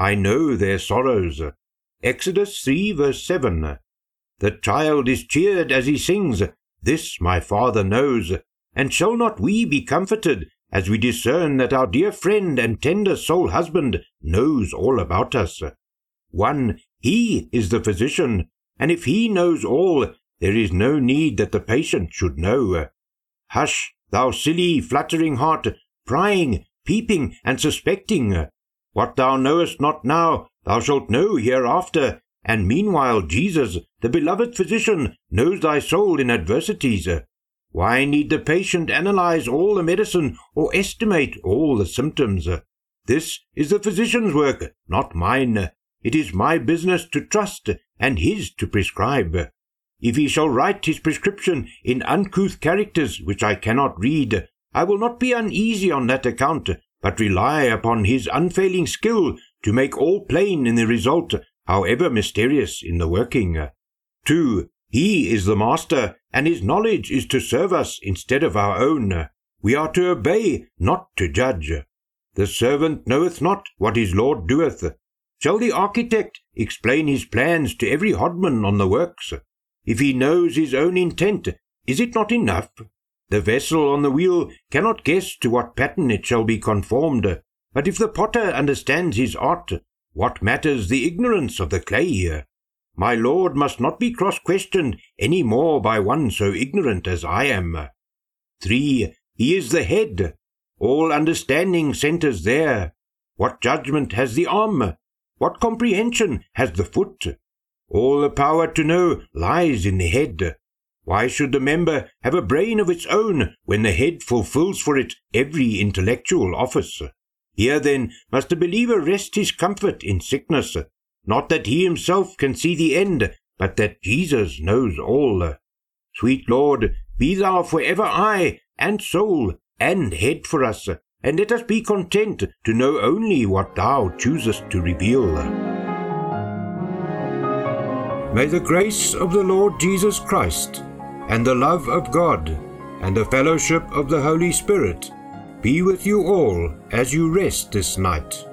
I know their sorrows. Exodus 3 verse 7. The child is cheered as he sings, This my father knows. And shall not we be comforted as we discern that our dear friend and tender soul husband knows all about us? 1. He is the physician, and if he knows all, there is no need that the patient should know. Hush, thou silly, fluttering heart, prying, peeping, and suspecting. What thou knowest not now, thou shalt know hereafter, and meanwhile Jesus, the beloved physician, knows thy soul in adversities. Why need the patient analyze all the medicine or estimate all the symptoms? This is the physician's work, not mine. It is my business to trust, and his to prescribe. If he shall write his prescription in uncouth characters which I cannot read, I will not be uneasy on that account, but rely upon his unfailing skill to make all plain in the result, however mysterious in the working. 2. He is the master, and his knowledge is to serve us instead of our own. We are to obey, not to judge. The servant knoweth not what his Lord doeth. Shall the architect explain his plans to every hodman on the works? If he knows his own intent, is it not enough? The vessel on the wheel cannot guess to what pattern it shall be conformed, but if the potter understands his art, what matters the ignorance of the clay? My lord must not be cross-questioned any more by one so ignorant as I am. 3. He is the head. All understanding centres there. What judgment has the arm? What comprehension has the foot? All the power to know lies in the head. Why should the member have a brain of its own when the head fulfills for it every intellectual office? Here then must the believer rest his comfort in sickness, not that he himself can see the end, but that Jesus knows all. Sweet Lord, be thou for ever eye and soul and head for us, and let us be content to know only what thou choosest to reveal. May the grace of the Lord Jesus Christ and the love of God, and the fellowship of the Holy Spirit be with you all as you rest this night.